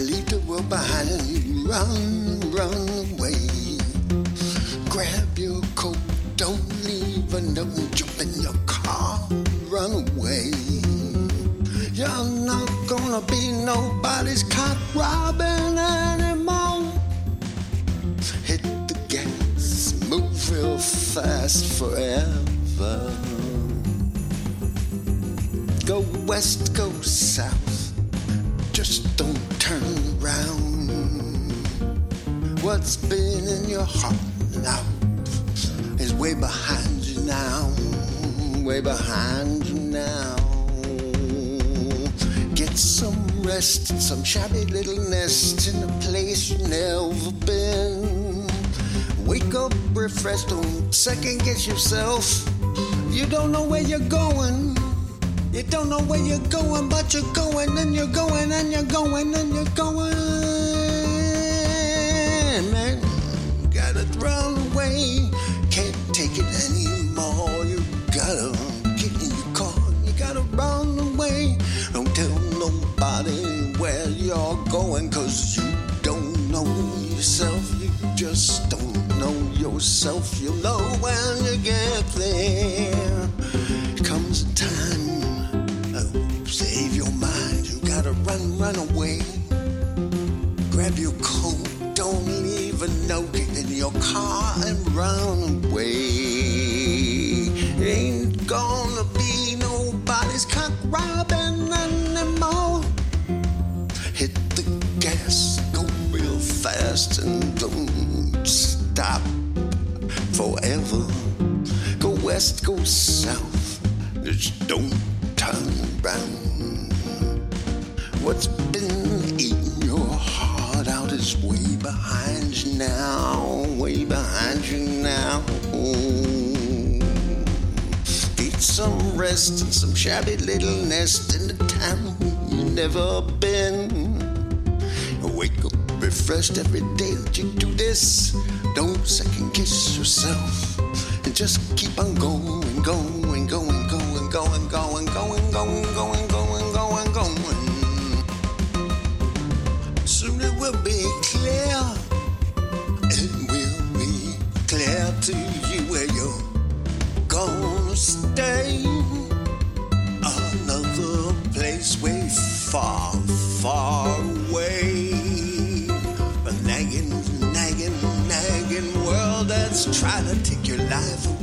leave the world behind and run, run away. Grab your coat, don't leave a note, jump in your car, run away. You're not gonna be nobody's Cock Robin anymore. Hit the gas, move real fast forever. Go west, go south, just don't turn around. What's been in your heart now is way behind you now, way behind you now. Get some rest in some shabby little nest in a place you've never been. Wake up refreshed, don't second guess yourself. You don't know where you're going. You don't know where you're going, but you're and you're going and you're going and you're going. Man, gotta run away. Can't take it anymore. You gotta get in your car. You gotta run away. Don't tell nobody where you're going, cause you don't know yourself. You just don't know yourself. You'll know when gotta run, run away. Grab your coat, don't leave a note in your car and run away. Ain't gonna be nobody's Cock Robin anymore. Hit the gas, go real fast and don't stop forever. Go west, go south, just don't turn around. What's been eating your heart out is way behind you now, way behind you now. Get some rest in some shabby little nest in the town you've never been. Wake up refreshed every day that you do this. Don't second guess yourself and just keep on going, going, going, going, going, going, going, going, going, going, going, far, far away. A nagging, nagging, nagging world that's trying to take your life away.